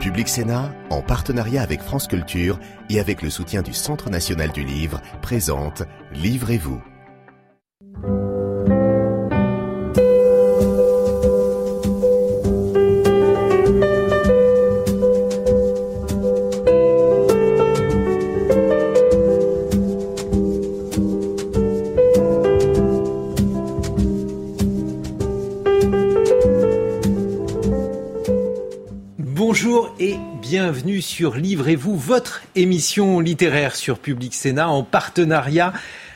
Public Sénat, en partenariat avec France Culture et avec le soutien du Centre national du livre, présente Livrez-vous. Sur Livrez-vous, votre émission littéraire sur Public Sénat en partenariat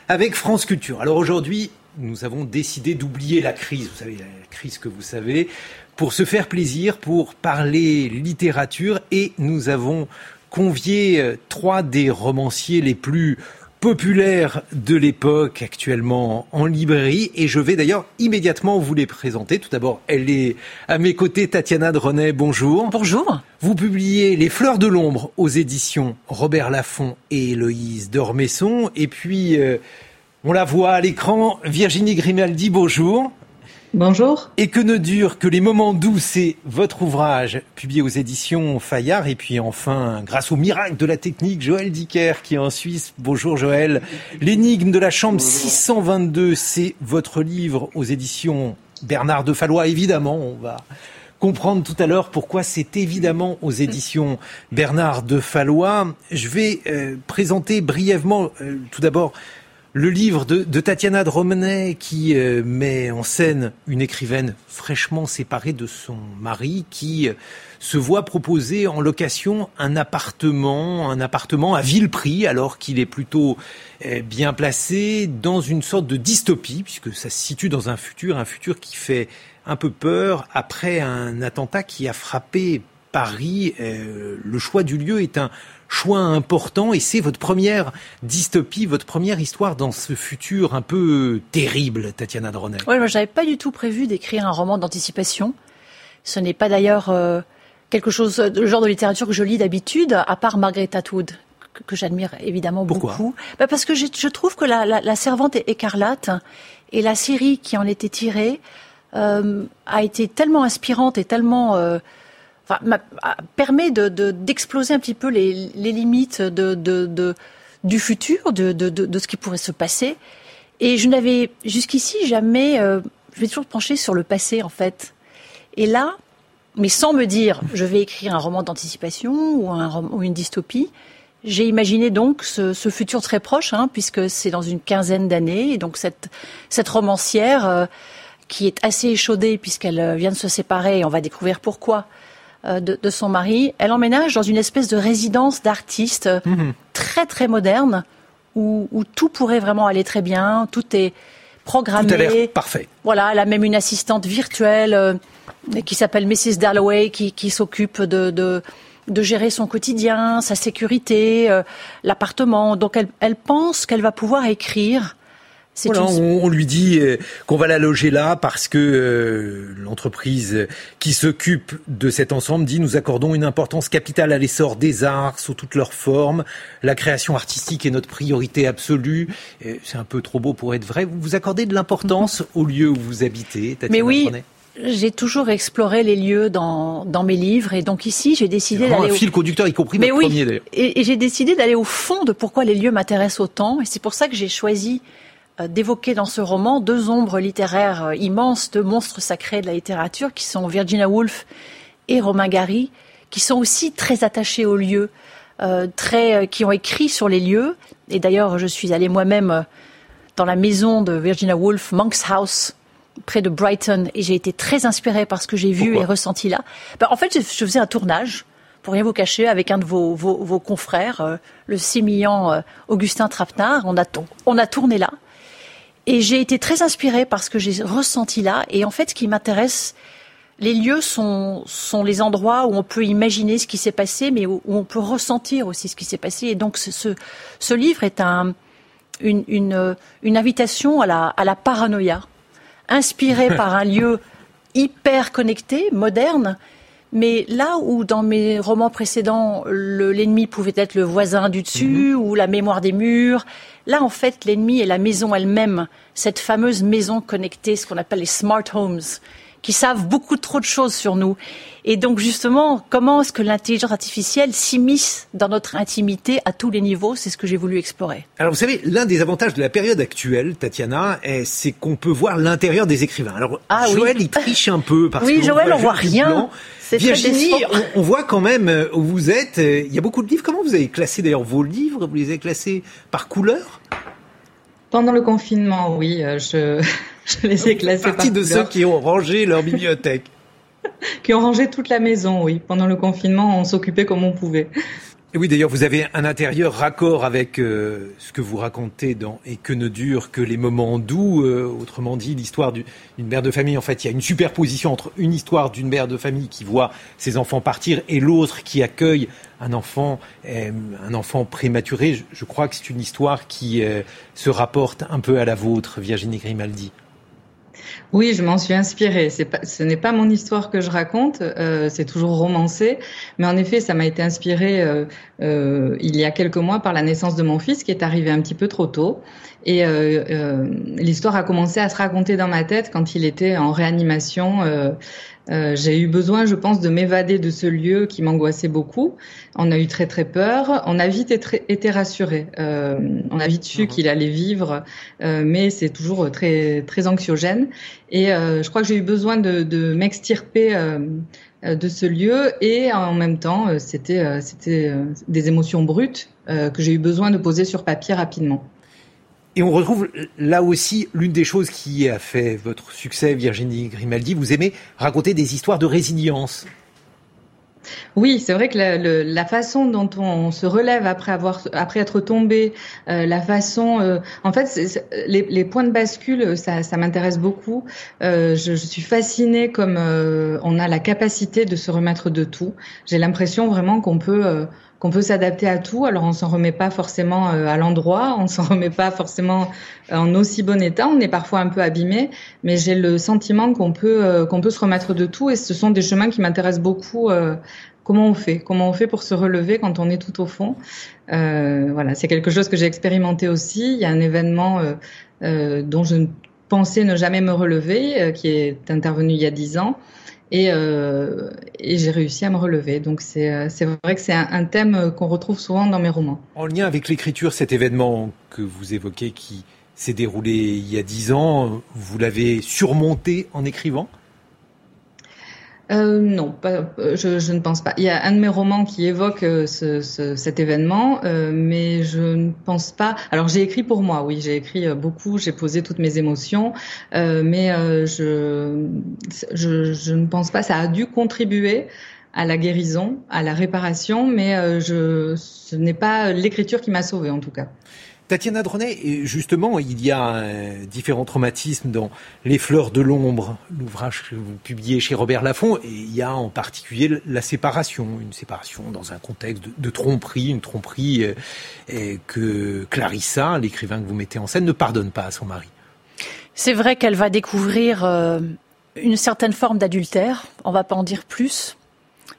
avec France Culture. Alors aujourd'hui, nous avons décidé d'oublier la crise, vous savez, la crise que vous savez, pour se faire plaisir, pour parler littérature et nous avons convié euh, trois des romanciers les plus populaires de l'époque actuellement en librairie et je vais d'ailleurs immédiatement vous les présenter. Tout d'abord, elle est à mes côtés, Tatiana Drenet, bonjour. Bonjour. Vous publiez Les Fleurs de l'ombre aux éditions Robert Laffont et Héloïse Dormesson et puis euh, on la voit à l'écran, Virginie Grimaldi, bonjour. Bonjour. Et que ne dure que les moments doux, c'est votre ouvrage publié aux éditions Fayard. Et puis enfin, grâce au miracle de la technique, Joël Dicker qui est en Suisse. Bonjour Joël. L'énigme de la chambre 622, c'est votre livre aux éditions Bernard de Fallois. Évidemment, on va comprendre tout à l'heure pourquoi c'est évidemment aux éditions Bernard de Fallois. Je vais euh, présenter brièvement, euh, tout d'abord, le livre de, Tatiana Dromenet qui euh, met en scène une écrivaine fraîchement séparée de son mari qui euh, se voit proposer en location un appartement, un appartement à vil prix alors qu'il est plutôt euh, bien placé dans une sorte de dystopie puisque ça se situe dans un futur, un futur qui fait un peu peur après un attentat qui a frappé Paris. le choix du lieu est un choix important et c'est votre première dystopie, votre première histoire dans ce futur un peu terrible, Tatiana Dronet. Oui, moi j'avais pas du tout prévu d'écrire un roman d'anticipation. Ce n'est pas d'ailleurs euh, quelque chose, le genre de littérature que je lis d'habitude, à part Margaret Atwood, que, j'admire évidemment Pourquoi? beaucoup. Bah parce que je, je trouve que la, la, la, Servante écarlate et la série qui en était tirée euh, a été tellement inspirante et tellement euh, permet d'exploser de, un petit peu les, limites du futur, de, ce qui pourrait se passer. Et je n'avais jusqu'ici jamais, euh, je vais toujours pencher sur le passé en fait. Et là, mais sans me dire, je vais écrire un roman d'anticipation ou, un, ou une dystopie, j'ai imaginé donc ce, futur très proche, hein, puisque c'est dans une quinzaine d'années, et donc cette, cette romancière euh, qui est assez échaudée puisqu'elle euh, vient de se séparer, et on va découvrir pourquoi, euh, de, son mari, elle emménage dans une espèce de résidence d'artiste mhm. très très moderne où, tout pourrait vraiment aller très bien, tout est programmé. Tout a l'air parfait. Voilà, elle a même une assistante virtuelle euh, qui s'appelle Mrs. Dalloway qui, s'occupe de, de, gérer son quotidien, sa sécurité, euh, l'appartement. Donc elle, elle pense qu'elle va pouvoir écrire on, lui dit euh, qu'on va la loger là parce que euh, l'entreprise qui s'occupe de cet ensemble dit nous accordons une importance capitale à l'essor des arts sous toutes leurs formes. La création artistique est notre priorité absolue. C'est un peu trop beau pour être vrai. Vous vous accordez de l'importance au lieu où vous habitez, Tatiana Mais oui. J'ai toujours exploré les lieux dans, mes livres et donc ici j'ai décidé d'aller un fil conducteur y compris Mais oui, premier Et, et j'ai décidé d'aller au fond de pourquoi les lieux m'intéressent autant et c'est pour ça que j'ai choisi d'évoquer dans ce roman deux ombres littéraires euh, immenses, deux monstres sacrés de la littérature, qui sont Virginia Woolf et Romain Gary, qui sont aussi très attachés aux lieux, euh, très, qui ont écrit sur les lieux. Et d'ailleurs, je suis allée moi-même dans la maison de Virginia Woolf, Monk's House, près de Brighton, et j'ai été très inspirée par ce que j'ai vu et ressenti là. Ben, en fait, je, faisais un tournage pour rien vous cacher, avec un de vos, vos, confrères, le sémillant Augustin Trapenard. On a, on a tourné là. Et j'ai été très inspirée par ce que j'ai ressenti là. Et en fait, ce qui m'intéresse, les lieux sont, sont les endroits où on peut imaginer ce qui s'est passé, mais où, on peut ressentir aussi ce qui s'est passé. Et donc, ce, ce, livre est un, une, une, une, invitation à la, à la paranoïa, inspiré par un lieu hyper connecté, moderne, mais là où dans mes romans précédents, l'ennemi pouvait être le voisin du dessus mhm. ou la mémoire des murs, là en fait l'ennemi est la maison elle-même, cette fameuse maison connectée, ce qu'on appelle les smart homes, qui savent beaucoup trop de choses sur nous. Et donc justement, comment est-ce que l'intelligence artificielle s'immisce dans notre intimité à tous les niveaux? C'est ce que j'ai voulu explorer. Alors vous savez, l'un des avantages de la période actuelle, Tatiana, c'est qu'on peut voir l'intérieur des écrivains. Alors ah, Joël, il triche un peu parce oui, que Joël, on voit rien. Virginie, on, on, voit quand même euh, où vous êtes. Euh, il y a beaucoup de livres. Comment vous avez classé d'ailleurs vos livres? Vous les avez classés par couleur? Pendant le confinement, oui, euh, je, je les ai classés par couleur. de ceux qui ont rangé leur bibliothèque. qui ont rangé toute la maison, oui. Pendant le confinement, on s'occupait comme on pouvait. Et oui, d'ailleurs, vous avez un intérieur raccord avec euh, ce que vous racontez dans Et que ne durent que les moments doux. Euh, autrement dit, l'histoire d'une mère de famille. En fait, il y a une superposition entre une histoire d'une mère de famille qui voit ses enfants partir et l'autre qui accueille un enfant, euh, un enfant prématuré. Je, je crois que c'est une histoire qui se rapporte un peu à la vôtre, Virginie Grimaldi. Oui, je m'en suis inspirée. ce n'est pas mon histoire que je raconte, euh, c'est toujours romancé, mais en effet, ça m'a été inspiré euh, euh, il y a quelques mois par la naissance de mon fils qui est arrivé un petit peu trop tôt. Et l'histoire a commencé à se raconter dans ma tête quand il était en réanimation euh, j'ai eu besoin, je pense, de m'évader de ce lieu qui m'angoissait beaucoup. On a eu très très peur. On a vite été, été rassuré. Euh, on a vite su mhm. qu'il allait vivre, euh, mais c'est toujours très très anxiogène. Et je crois que j'ai eu besoin de, de m'extirper de ce lieu et en même temps, c'était c'était des émotions brutes que j'ai eu besoin de poser sur papier rapidement. Et on retrouve là aussi l'une des choses qui a fait votre succès, Virginie Grimaldi. Vous aimez raconter des histoires de résilience. Oui, c'est vrai que la, façon dont on se relève après avoir après être tombé, euh, la façon, euh, en fait, les, points de bascule, ça, m'intéresse beaucoup. Euh, je, je, suis fascinée comme on a la capacité de se remettre de tout. J'ai l'impression vraiment qu'on peut qu'on peut s'adapter à tout. Alors on s'en remet pas forcément euh, à l'endroit, on s'en remet pas forcément euh, en aussi bon état. On est parfois un peu abîmé, mais j'ai le sentiment qu'on peut euh, qu'on peut se remettre de tout. Et ce sont des chemins qui m'intéressent beaucoup. comment on fait? Comment on fait pour se relever quand on est tout au fond? Voilà, c'est quelque chose que j'ai expérimenté aussi. Il y a un événement dont je pensais ne jamais me relever, qui est intervenu il y a dix ans. Euh, et, j'ai réussi à me relever. Donc c'est euh, vrai que c'est un, thème qu'on retrouve souvent dans mes romans. En lien avec l'écriture, cet événement que vous évoquez qui s'est déroulé il y a dix ans, vous l'avez surmonté en écrivant? Euh, non, pas, je, je, ne pense pas. Il y a un de mes romans qui évoque euh, ce, ce, cet événement, euh, mais je ne pense pas. Alors j'ai écrit pour moi, oui, j'ai écrit euh, beaucoup, j'ai posé toutes mes émotions, euh, mais je, je, je, ne pense pas. Ça a dû contribuer à la guérison, à la réparation, mais je, ce n'est pas l'écriture qui m'a sauvée en tout cas. Tatiana Dronet, justement, il y a euh, différents traumatismes dans Les Fleurs de l'ombre, l'ouvrage que vous publiez chez Robert Laffont, et il y a en particulier la séparation, une séparation dans un contexte de, tromperie, une tromperie euh, que Clarissa, l'écrivain que vous mettez en scène, ne pardonne pas à son mari. C'est vrai qu'elle va découvrir euh, une certaine forme d'adultère, on va pas en dire plus.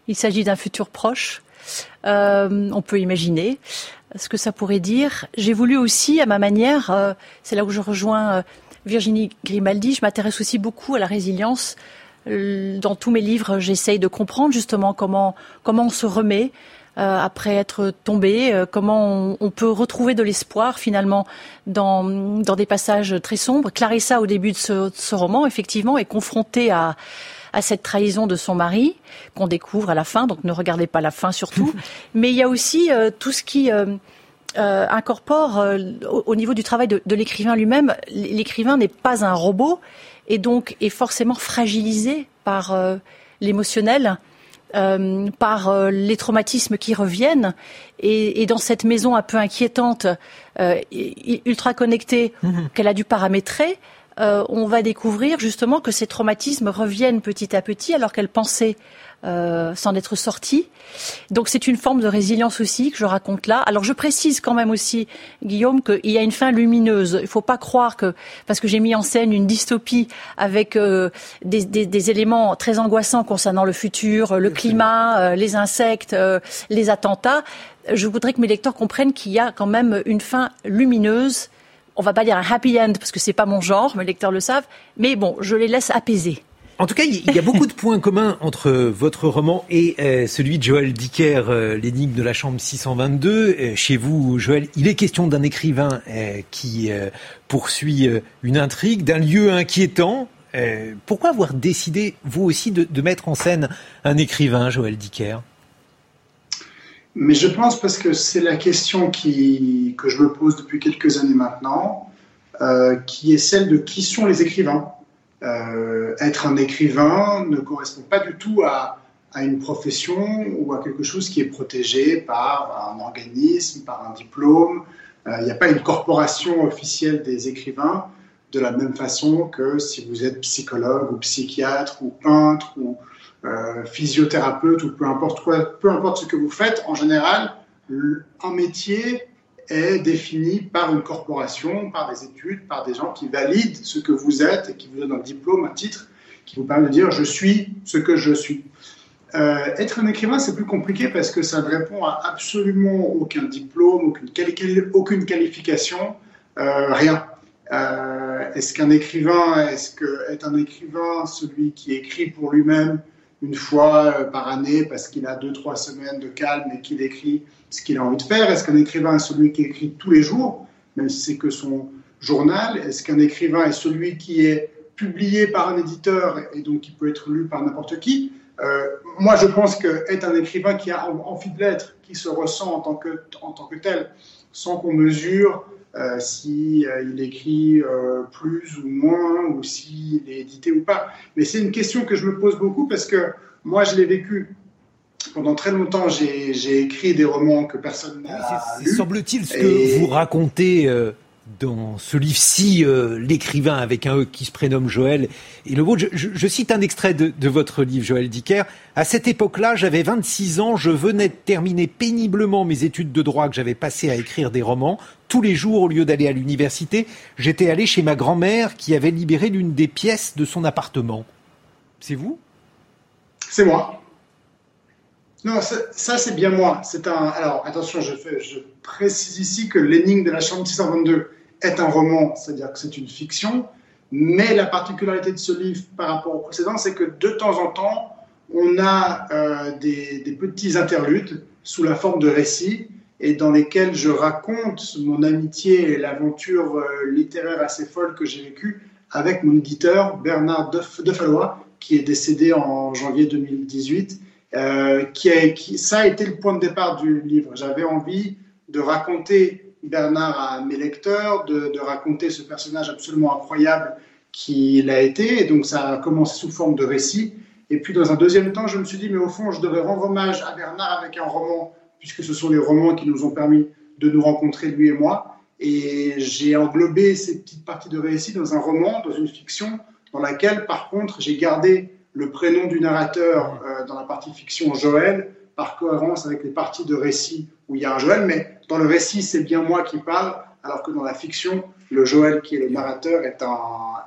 Il s'agit d'un futur proche. on peut imaginer ce que ça pourrait dire. J'ai voulu aussi, à ma manière, euh, c'est là où je rejoins euh, Virginie Grimaldi, je m'intéresse aussi beaucoup à la résilience. Euh, dans tous mes livres, j'essaye de comprendre justement comment comment on se remet après être tombé, comment on, peut retrouver de l'espoir finalement dans dans des passages très sombres. Clarissa, au début de ce, ce roman, effectivement, est confrontée à à cette trahison de son mari qu'on découvre à la fin. Donc ne regardez pas la fin surtout. Mais il y a aussi euh, tout ce qui euh, euh, incorpore au, niveau du travail de, de l'écrivain lui-même. L'écrivain n'est pas un robot et donc est forcément fragilisé par l'émotionnel. Euh, par les traumatismes qui reviennent. Et, et, dans cette maison un peu inquiétante, euh, ultra connectée, mmh qu'elle a dû paramétrer, euh, on va découvrir justement que ces traumatismes reviennent petit à petit alors qu'elle pensait euh, s'en être sortie. Donc c'est une forme de résilience aussi que je raconte là. Alors je précise quand même aussi, Guillaume, qu'il y a une fin lumineuse. Il ne faut pas croire que parce que j'ai mis en scène une dystopie avec euh, des, éléments très angoissants concernant le futur, le climat, les insectes, les attentats. Je voudrais que mes lecteurs comprennent qu'il y a quand même une fin lumineuse on va pas dire un happy end parce que c'est pas mon genre, mes lecteurs le savent, mais bon, je les laisse apaiser. En tout cas, il y a beaucoup de points communs entre votre roman et euh, celui de Joël Dicker, euh, L'énigme de la chambre 622. Euh, chez vous, Joël, il est question d'un écrivain qui poursuit une intrigue, d'un lieu inquiétant. pourquoi avoir décidé, vous aussi, de, mettre en scène un écrivain, Joël Dicker? Mais je pense parce que c'est la question qui, que je me pose depuis quelques années maintenant, qui est celle de qui sont les écrivains euh, être un écrivain ne correspond pas du tout à, à, une profession ou à quelque chose qui est protégé par un organisme, par un diplôme. Euh, il n'y a pas une corporation officielle des écrivains de la même façon que si vous êtes psychologue ou psychiatre ou peintre ou euh, physiothérapeute ou peu importe quoi, peu importe ce que vous faites, en général, un métier est défini par une corporation, par des études, par des gens qui valident ce que vous êtes et qui vous donnent un diplôme, un titre, qui vous permet de dire je suis ce que je suis. Euh, être un écrivain, c'est plus compliqué parce que ça ne répond à absolument aucun diplôme, aucune, qualification, euh, rien. Est-ce qu'un écrivain, est-ce que est un écrivain celui qui écrit pour lui-même une fois par année parce qu'il a deux trois semaines de calme et qu'il écrit ce qu'il a envie de faire. Est-ce qu'un écrivain est celui qui écrit tous les jours, même si c'est que son journal? Est-ce qu'un écrivain est celui qui est publié par un éditeur et donc qui peut être lu par n'importe qui? Euh, Moi, je pense qu'être un écrivain qui a envie de l'être, qui se ressent en tant que, en tant que tel, sans qu'on mesure euh, s'il euh, il écrit euh, plus ou moins, ou s'il est édité ou pas. Mais c'est une question que je me pose beaucoup parce que moi, je l'ai vécu pendant très longtemps, j'ai écrit des romans que personne n'a Semble-t-il ce que vous racontez euh, dans ce livre-ci, euh, l'écrivain avec un E qui se prénomme Joël et le vôtre. Je, cite un extrait de, de, votre livre, Joël Dicker. À cette époque-là, j'avais 26 ans, je venais de terminer péniblement mes études de droit que j'avais passées à écrire des romans. Tous les jours, au lieu d'aller à l'université, j'étais allé chez ma grand-mère qui avait libéré l'une des pièces de son appartement. C'est vous? C'est moi. Non, ça, c'est bien moi. C'est un. Alors attention, je, fais, je précise ici que l'énigme de la chambre 622 est un roman, c'est-à-dire que c'est une fiction. Mais la particularité de ce livre par rapport au précédent, c'est que de temps en temps, on a euh, des, petits interludes sous la forme de récits et dans lesquels je raconte mon amitié et l'aventure euh, littéraire assez folle que j'ai vécue avec mon éditeur Bernard Defalois, qui est décédé en janvier 2018 euh, qui, ça a été le point de départ du livre. J'avais envie de raconter Bernard à mes lecteurs, de, raconter ce personnage absolument incroyable qu'il a été. Et donc ça a commencé sous forme de récit. Et puis dans un deuxième temps, je me suis dit, mais au fond, je devrais rendre hommage à Bernard avec un roman, puisque ce sont les romans qui nous ont permis de nous rencontrer, lui et moi. Et j'ai englobé ces petites parties de récit dans un roman, dans une fiction, dans laquelle, par contre, j'ai gardé le prénom du narrateur euh, dans la partie fiction Joël, par cohérence avec les parties de récit où il y a un Joël, mais dans le récit, c'est bien moi qui parle, alors que dans la fiction, le Joël qui est le narrateur est un,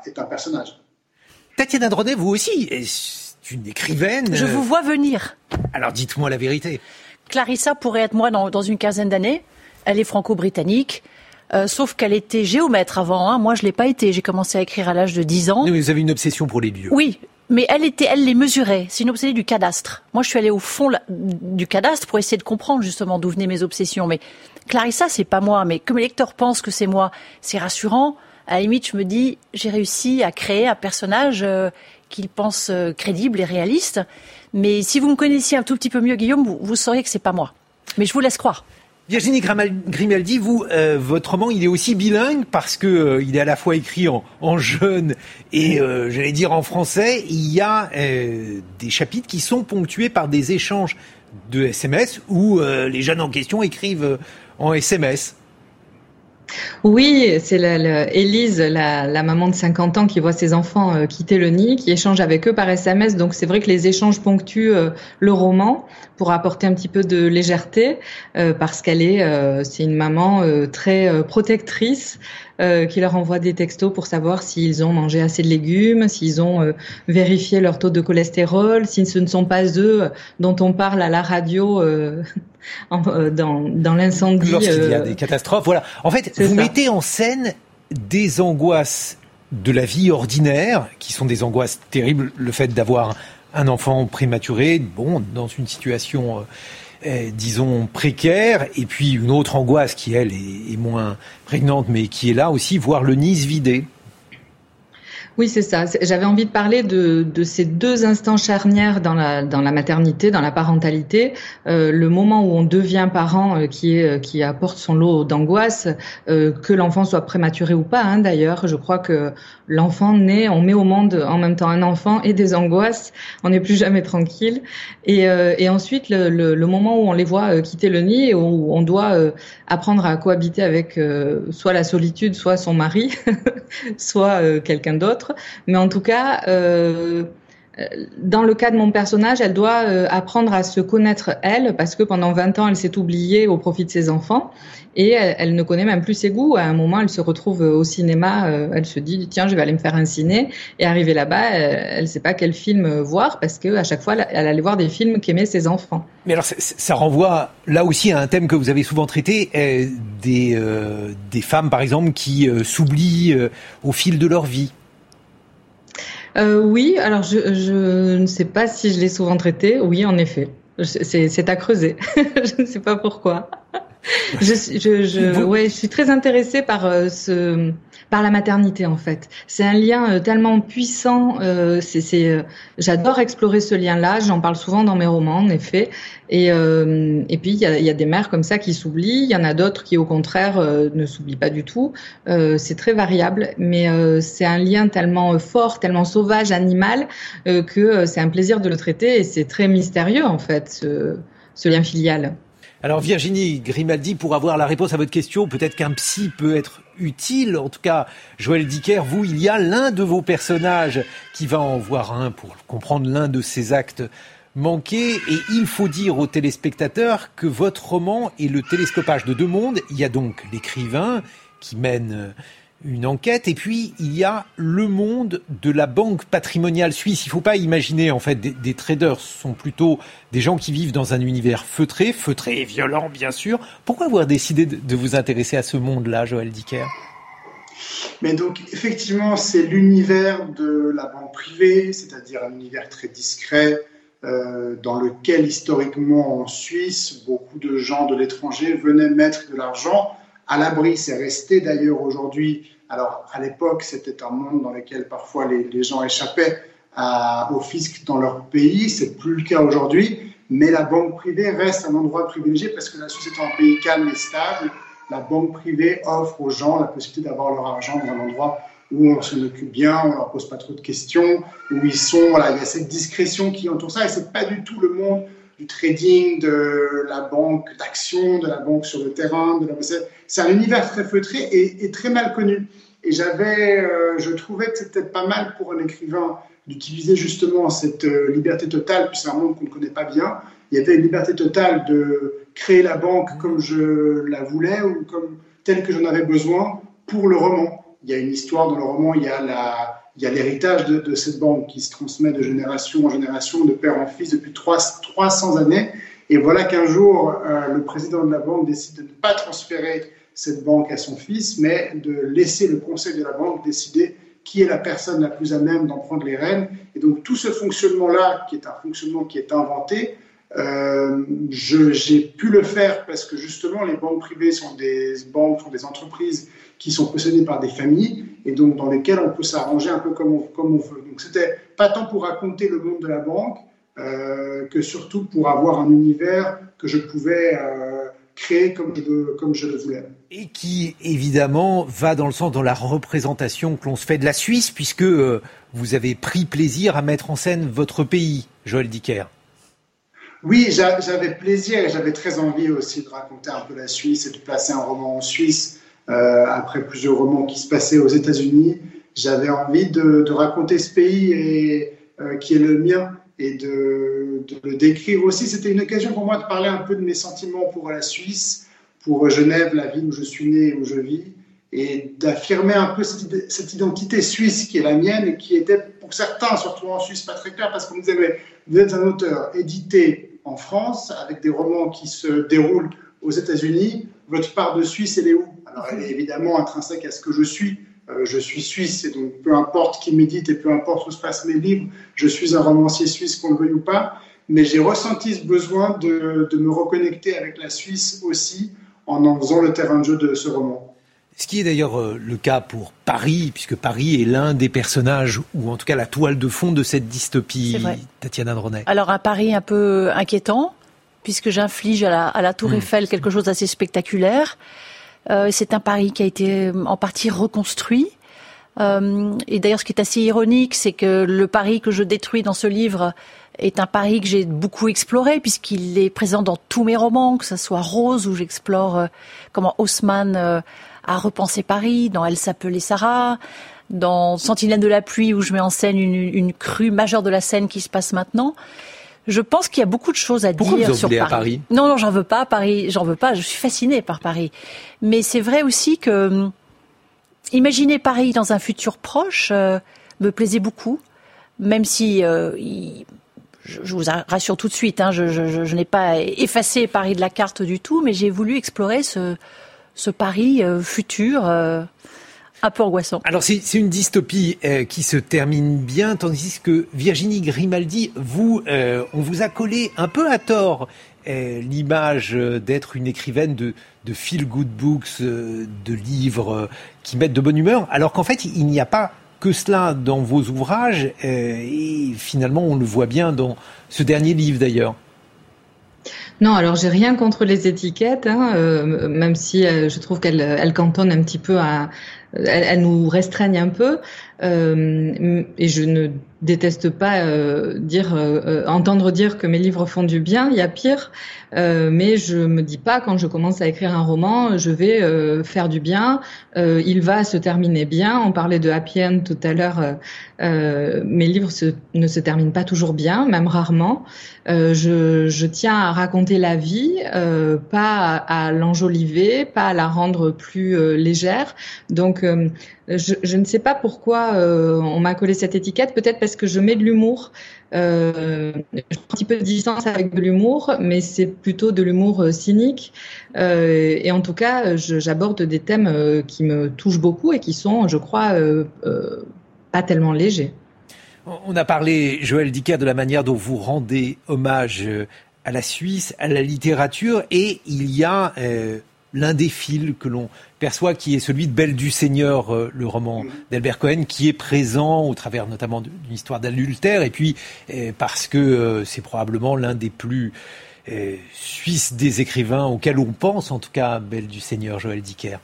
est un personnage. Tatiana Dronet, vous aussi, est une écrivaine. Je vous vois venir. Alors dites-moi la vérité. Clarissa pourrait être moi dans, dans une quinzaine d'années. Elle est franco-britannique. Euh, sauf qu'elle était géomètre avant. Hein. Moi, je l'ai pas été. J'ai commencé à écrire à l'âge de 10 ans. Mais vous avez une obsession pour les lieux. Oui, mais elle était, elle les mesurait. C'est une obsédée du cadastre. Moi, je suis allée au fond du cadastre pour essayer de comprendre justement d'où venaient mes obsessions. Mais Clarissa, c'est pas moi. Mais comme les lecteurs pensent que c'est moi, c'est rassurant. À la limite, je me dis, j'ai réussi à créer un personnage euh, qu'ils pensent euh, crédible et réaliste. Mais si vous me connaissiez un tout petit peu mieux, Guillaume, vous, vous sauriez que c'est pas moi. Mais je vous laisse croire. Virginie Grimaldi, vous, euh, votre roman, il est aussi bilingue parce que euh, il est à la fois écrit en, jeune et, euh, j'allais dire, en français. Il y a des chapitres qui sont ponctués par des échanges de SMS où les jeunes en question écrivent en SMS. Oui, c'est Élise, la, la, maman de 50 ans qui voit ses enfants euh, quitter le nid, qui échange avec eux par SMS. Donc c'est vrai que les échanges ponctuent euh, le roman pour apporter un petit peu de légèreté, euh, parce qu'elle est, c'est une maman très protectrice euh, qui leur envoie des textos pour savoir s'ils ont mangé assez de légumes, s'ils ont euh, vérifié leur taux de cholestérol, si ce ne sont pas eux dont on parle à la radio euh, dans, dans l'incendie. Lorsqu'il y a des catastrophes, voilà. En fait, vous mettez en scène des angoisses de la vie ordinaire, qui sont des angoisses terribles, le fait d'avoir un enfant prématuré, bon, dans une situation, disons, précaire, et puis une autre angoisse qui, elle, est, est, moins prégnante, mais qui est là aussi, voir le nid se vider. Oui, c'est ça. J'avais envie de parler de, de, ces deux instants charnières dans la, dans la maternité, dans la parentalité. Euh, le moment où on devient parent, euh, qui, est, euh, qui apporte son lot d'angoisse, euh, que l'enfant soit prématuré ou pas. Hein, D'ailleurs, je crois que l'enfant naît, on met au monde en même temps un enfant et des angoisses. On n'est plus jamais tranquille. Et, euh, et ensuite, le, le, le, moment où on les voit quitter le nid et où on doit apprendre à cohabiter avec soit la solitude, soit son mari, soit quelqu'un d'autre mais en tout cas, euh, dans le cas de mon personnage, elle doit euh, apprendre à se connaître elle, parce que pendant 20 ans, elle s'est oubliée au profit de ses enfants, et elle, ne connaît même plus ses goûts. À un moment, elle se retrouve au cinéma, euh, elle se dit, tiens, je vais aller me faire un ciné, et arrivée là-bas, elle ne sait pas quel film voir, parce que à chaque fois, elle allait voir des films qu'aimaient ses enfants. Mais alors, ça renvoie là aussi à un thème que vous avez souvent traité, des, des femmes, par exemple, qui s'oublient au fil de leur vie euh, Oui, alors je, je, ne sais pas si je l'ai souvent traité. Oui, en effet. C'est à creuser. je ne sais pas pourquoi. Je, je, je, ouais, je suis très intéressée par euh, ce par la maternité en fait. C'est un lien euh, tellement puissant. Euh, c'est, j'adore explorer ce lien-là. J'en parle souvent dans mes romans, en effet. Et, et puis il y a, y a, des mères comme ça qui s'oublient. Il y en a d'autres qui, au contraire, ne s'oublient pas du tout. c'est très variable, mais c'est un lien tellement fort, tellement sauvage, animal, que c'est un plaisir de le traiter. Et c'est très mystérieux en fait, ce, ce lien filial. Alors Virginie Grimaldi, pour avoir la réponse à votre question, peut-être qu'un psy peut être utile. En tout cas, Joël Dicker, vous, il y a l'un de vos personnages qui va en voir un pour comprendre l'un de ses actes manqués. Et il faut dire aux téléspectateurs que votre roman est le télescopage de deux mondes. Il y a donc l'écrivain qui mène une enquête. Et puis, il y a le monde de la banque patrimoniale suisse. Il ne faut pas imaginer, en fait, des, traders. Ce sont plutôt des gens qui vivent dans un univers feutré, feutré et violent, bien sûr. Pourquoi avoir décidé de, vous intéresser à ce monde-là, Joël Dicker? Mais donc, effectivement, c'est l'univers de la banque privée, c'est-à-dire un univers très discret, euh, dans lequel, historiquement, en Suisse, beaucoup de gens de l'étranger venaient mettre de l'argent à l'abri. C'est resté d'ailleurs aujourd'hui alors, à l'époque, c'était un monde dans lequel parfois les, gens échappaient au fisc dans leur pays. C'est plus le cas aujourd'hui. Mais la banque privée reste un endroit privilégié parce que la Suisse est un pays calme et stable. La banque privée offre aux gens la possibilité d'avoir leur argent dans un endroit où on s'en occupe bien, on leur pose pas trop de questions, où ils sont, voilà, il y a cette discrétion qui entoure ça et c'est pas du tout le monde du trading, de la banque d'action, de la banque sur le terrain. De la... C'est un univers très feutré et, et très mal connu. Et j'avais, euh, je trouvais que c'était pas mal pour un écrivain d'utiliser justement cette euh, liberté totale, puis c'est un monde qu'on ne connaît pas bien. Il y avait une liberté totale de créer la banque comme je la voulais ou comme telle que j'en avais besoin pour le roman. Il y a une histoire dans le roman, il y a la, il y a l'héritage de, cette banque qui se transmet de génération en génération, de père en fils depuis 300 années. Et voilà qu'un jour, euh, le président de la banque décide de ne pas transférer cette banque à son fils, mais de laisser le conseil de la banque décider qui est la personne la plus à même d'en prendre les rênes. Et donc tout ce fonctionnement-là, qui est un fonctionnement qui est inventé, euh, j'ai pu le faire parce que justement les banques privées sont des banques, sont des entreprises qui sont possédées par des familles et donc dans lesquelles on peut s'arranger un peu comme on, comme on veut. Donc c'était pas tant pour raconter le monde de la banque euh, que surtout pour avoir un univers que je pouvais euh, créer comme je, comme je le voulais. Et qui, évidemment, va dans le sens de la représentation que l'on se fait de la Suisse, puisque euh, vous avez pris plaisir à mettre en scène votre pays, Joël Dicker. Oui, j'avais plaisir et j'avais très envie aussi de raconter un peu la Suisse et de placer un roman en Suisse euh, après plusieurs romans qui se passaient aux États-Unis. J'avais envie de, raconter ce pays et, euh, qui est le mien et de, le décrire aussi. C'était une occasion pour moi de parler un peu de mes sentiments pour la Suisse, pour Genève, la ville où je suis né et où je vis, et d'affirmer un peu cette, identité suisse qui est la mienne et qui était pour certains, surtout en Suisse, pas très clair parce qu'on me disait mais vous êtes un auteur édité en France avec des romans qui se déroulent aux États-Unis, votre part de Suisse, elle est où? Alors elle est évidemment intrinsèque à ce que je suis, Euh, je suis suisse et donc peu importe qui médite et peu importe où se passent mes livres, je suis un romancier suisse qu'on le veuille ou pas. Mais j'ai ressenti ce besoin de, de me reconnecter avec la Suisse aussi en en faisant le terrain de jeu de ce roman. Ce qui est d'ailleurs euh, le cas pour Paris, puisque Paris est l'un des personnages, ou en tout cas la toile de fond de cette dystopie, Tatiana Dronet. Alors un Paris un peu inquiétant, puisque j'inflige à la, Tour hmm. Eiffel quelque chose d'assez spectaculaire. Euh, c'est un Paris qui a été euh, en partie reconstruit. et d'ailleurs, ce qui est assez ironique, c'est que le Paris que je détruis dans ce livre est un Paris que j'ai beaucoup exploré puisqu'il est présent dans tous mes romans, que ce soit Rose où j'explore comment Haussmann à repenser Paris, dans Elle s'appelait Sarah, dans Sentinelle de la pluie où je mets en scène une, crue majeure de la scène qui se passe maintenant. Je pense qu'il y a beaucoup de choses à dire sur Paris. À Paris. Non, non, j'en veux pas. Paris, j'en veux pas. Je suis fascinée par Paris. Mais c'est vrai aussi que hum, imaginer Paris dans un futur proche euh, me plaisait beaucoup, même si euh, je, vous rassure tout de suite, hein, je, je n'ai pas effacé Paris de la carte du tout, mais j'ai voulu explorer ce, ce pari euh, futur euh, un peu angoissant. Alors c'est une dystopie euh, qui se termine bien, tandis que Virginie Grimaldi, vous, on vous a collé un peu à tort l'image d'être une écrivaine de, feel-good books, de livres qui mettent de bonne humeur, alors qu'en fait il n'y a pas que cela dans vos ouvrages, et finalement on le voit bien dans ce dernier livre d'ailleurs. Non, alors j'ai rien contre les étiquettes, hein, euh, même si euh, je trouve qu'elles elles cantonnent un petit peu à, elles, nous restreignent un peu. Euh, et je ne déteste pas euh, dire, euh, entendre dire que mes livres font du bien. Il y a pire, mais je me dis pas quand je commence à écrire un roman, je vais faire du bien. il va se terminer bien. On parlait de happy end tout à l'heure. mes livres ne se terminent pas toujours bien, même rarement. Je, tiens à raconter la vie, pas à, à l'enjoliver, pas à la rendre plus légère. Donc je, je, ne sais pas pourquoi euh, on m'a collé cette étiquette. Peut-être parce que je mets de l'humour. Euh, je prends un petit peu de distance avec de l'humour, mais c'est plutôt de l'humour euh, cynique. Euh, et en tout cas, j'aborde des thèmes euh, qui me touchent beaucoup et qui sont, je crois, pas tellement légers. On a parlé, Joël Dicker, de la manière dont vous rendez hommage à la Suisse, à la littérature, et il y a l'un des fils que l'on perçoit, qui est celui de Belle du Seigneur, euh, le roman d'Albert Cohen, qui est présent au travers notamment d'une histoire d'adultère, et puis euh, parce que euh, c'est probablement l'un des plus suisses des écrivains auxquels on pense, en tout cas, Belle du Seigneur, Joël Dicker.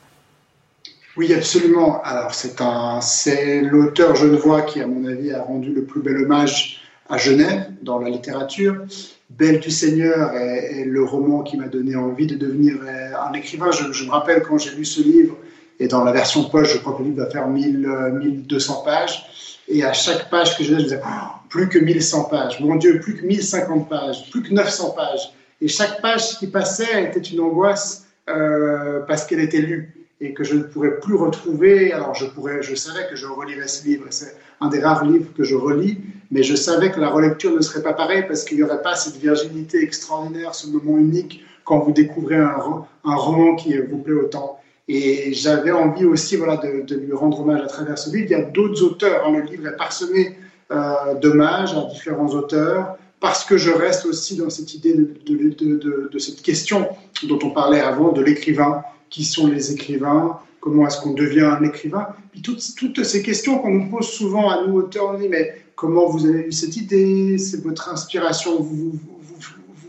Oui, absolument. Alors, c'est un, c'est l'auteur genevois qui, à mon avis, a rendu le plus bel hommage à Genève dans la littérature. Belle du Seigneur est, le roman qui m'a donné envie de devenir euh, un écrivain. Je, me rappelle quand j'ai lu ce livre, et dans la version poche, je crois que le livre va faire 1000, 1200 euh, pages. Et à chaque page que je lisais, je disais, oh, plus que 1100 pages. Mon Dieu, plus que 1050 pages, plus que 900 pages. Et chaque page qui passait était une angoisse euh, parce qu'elle était lue et que je ne pourrais plus retrouver. Alors je savais que je relirais ce livre. C'est un des rares livres que je relis, mais je savais que la relecture ne serait pas pareille parce qu'il n'y aurait pas cette virginité extraordinaire, ce moment unique quand vous découvrez un, roman qui vous plaît autant. Et j'avais envie aussi voilà, de, lui rendre hommage à travers ce livre. Il y a d'autres auteurs. Hein. Le livre est parsemé euh, d'hommages à différents auteurs parce que je reste aussi dans cette idée de cette question dont on parlait avant, de l'écrivain. Qui sont les écrivains Comment est-ce qu'on devient un écrivain. Puis toutes, toutes, ces questions qu'on nous pose souvent à nous auteurs, on dit mais comment vous avez eu cette idée? C'est votre inspiration vous, vous,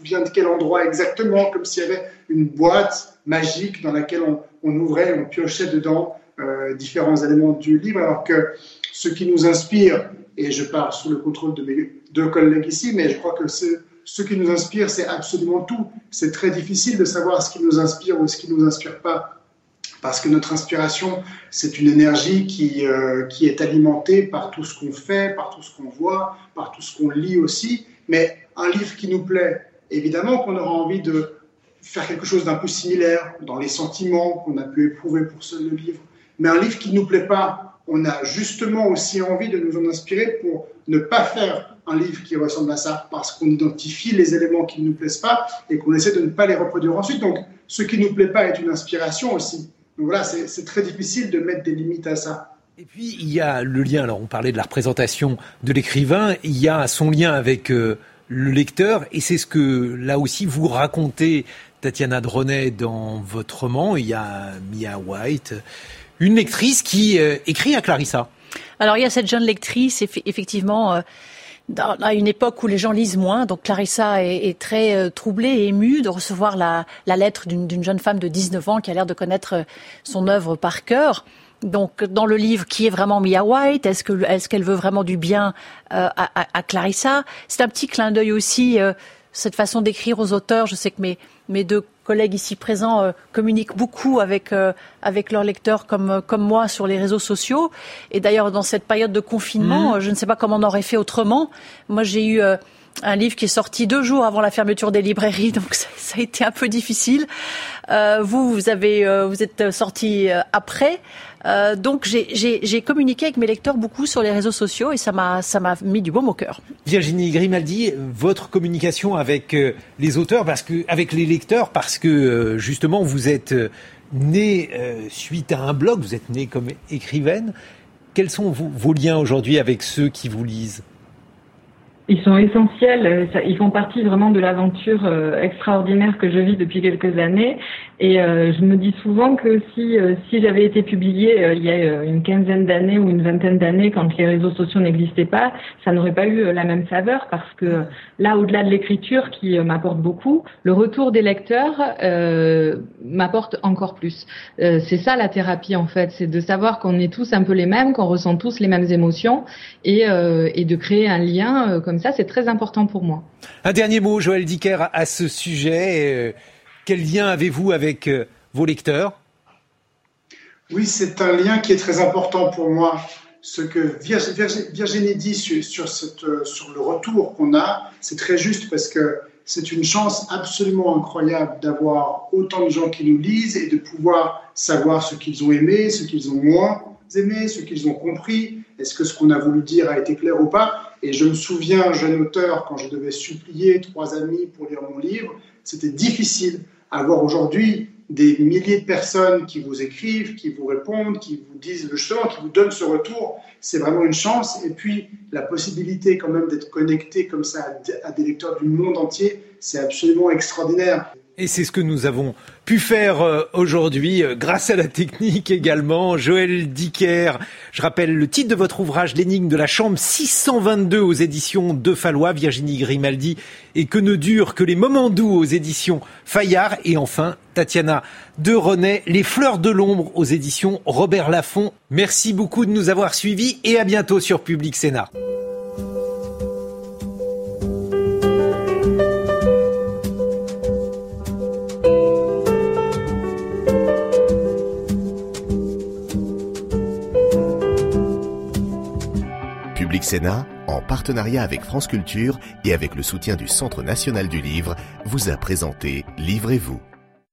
vient de quel endroit exactement? Comme s'il y avait une boîte magique dans laquelle on, on ouvrait, on piochait dedans euh, différents éléments du livre, alors que ce qui nous inspire, et je parle sous le contrôle de mes deux collègues ici, mais je crois que ce, ce qui nous inspire, c'est absolument tout. C'est très difficile de savoir ce qui nous inspire ou ce qui ne nous inspire pas parce que notre inspiration, c'est une énergie qui, euh, qui est alimentée par tout ce qu'on fait, par tout ce qu'on voit, par tout ce qu'on lit aussi. Mais un livre qui nous plaît, évidemment qu'on aura envie de faire quelque chose d'un peu similaire dans les sentiments qu'on a pu éprouver pour ce livre. Mais un livre qui ne nous plaît pas, on a justement aussi envie de nous en inspirer pour ne pas faire un livre qui ressemble à ça, parce qu'on identifie les éléments qui ne nous plaisent pas et qu'on essaie de ne pas les reproduire ensuite. Donc, ce qui ne nous plaît pas est une inspiration aussi voilà, c'est très difficile de mettre des limites à ça. Et puis il y a le lien, alors on parlait de la représentation de l'écrivain, il y a son lien avec euh, le lecteur, et c'est ce que là aussi vous racontez, Tatiana Dronet, dans votre roman. Il y a Mia White, une lectrice qui euh, écrit à Clarissa. Alors il y a cette jeune lectrice, effectivement. Euh, à une époque où les gens lisent moins, donc Clarissa est, très troublée et émue de recevoir la, lettre d'une jeune femme de 19 ans qui a l'air de connaître son œuvre par cœur donc dans le livre qui est vraiment Mia White Est-ce que est-ce qu'elle veut vraiment du bien euh, à, Clarissa? C'est un petit clin d'œil aussi euh, cette façon d'écrire aux auteurs. Je sais que mes deux collègues ici présents euh, communiquent beaucoup avec avec leurs lecteurs comme comme moi sur les réseaux sociaux. Et d'ailleurs dans cette période de confinement, mmh. je ne sais pas comment on aurait fait autrement. Moi j'ai eu un livre qui est sorti deux jours avant la fermeture des librairies, donc ça, ça a été un peu difficile. Euh, vous, vous avez, euh, vous êtes sorti euh, après, euh, donc j'ai communiqué avec mes lecteurs beaucoup sur les réseaux sociaux et ça m'a ça m'a mis du baume au cœur. Virginie Grimaldi, votre communication avec les auteurs, parce que avec les lecteurs, parce que justement vous êtes née suite à un blog, vous êtes née comme écrivaine. Quels sont vos liens aujourd'hui avec ceux qui vous lisent? Ils sont essentiels, euh, ils font partie vraiment de l'aventure euh, extraordinaire que je vis depuis quelques années. Et euh, je me dis souvent que si, j'avais été publiée il y a une quinzaine d'années ou une vingtaine d'années, quand les réseaux sociaux n'existaient pas, ça n'aurait pas eu la même saveur parce que là, au-delà de l'écriture qui m'apporte beaucoup, le retour des lecteurs m'apporte encore plus. c'est ça la thérapie en fait, c'est de savoir qu'on est tous un peu les mêmes, qu'on ressent tous les mêmes émotions et, et de créer un lien comme ça, c'est très important pour moi. Un dernier mot, Joël Dicker, à ce sujet. Euh, quel lien avez-vous avec euh, vos lecteurs? Oui, c'est un lien qui est très important pour moi. Ce que Virginie dit sur, euh, sur le retour qu'on a, c'est très juste parce que c'est une chance absolument incroyable d'avoir autant de gens qui nous lisent et de pouvoir savoir ce qu'ils ont aimé, ce qu'ils ont moins aimé, ce qu'ils ont compris, est-ce que ce qu'on a voulu dire a été clair ou pas? Et je me souviens, jeune auteur, quand je devais supplier trois amis pour lire mon livre, c'était difficile. Avoir aujourd'hui des milliers de personnes qui vous écrivent, qui vous répondent, qui vous disent chemin, qui vous donnent ce retour, c'est vraiment une chance. Et puis, la possibilité quand même d'être connecté comme ça à des lecteurs du monde entier, c'est absolument extraordinaire. Et c'est ce que nous avons pu faire euh, aujourd'hui euh, grâce à la technique également. Joël Dicker, je rappelle le titre de votre ouvrage L'énigme de la chambre 622 aux éditions de Fallois, Virginie Grimaldi et que ne durent que les moments doux aux éditions Fayard et enfin Tatiana de René, Les fleurs de l'ombre aux éditions Robert Laffont. Merci beaucoup de nous avoir suivis et à bientôt sur Public Sénat. Sénat, en partenariat avec France Culture et avec le soutien du Centre national du livre, vous a présenté Livrez-vous.